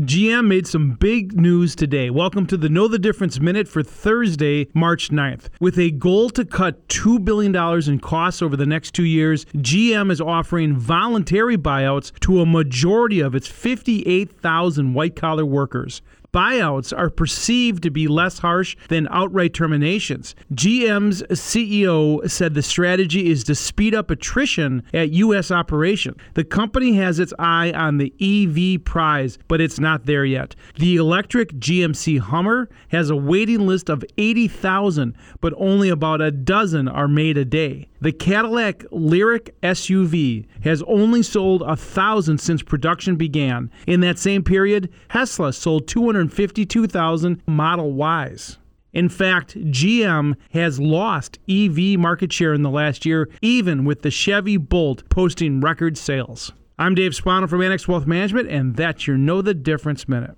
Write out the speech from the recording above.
GM made some big news today. Welcome to the Know the Difference Minute for Thursday, March 9th. With a goal to cut $2 billion in costs over the next two years, GM is offering voluntary buyouts to a majority of its 58,000 white collar workers buyouts are perceived to be less harsh than outright terminations. GM's CEO said the strategy is to speed up attrition at U.S. operations. The company has its eye on the EV prize, but it's not there yet. The electric GMC Hummer has a waiting list of 80,000, but only about a dozen are made a day. The Cadillac Lyriq SUV has only sold a thousand since production began. In that same period, Tesla sold 252,000 Model Ys. In fact, GM has lost EV market share in the last year, even with the Chevy Bolt posting record sales. I'm Dave Spano from Annex Wealth Management, and that's your Know the Difference Minute.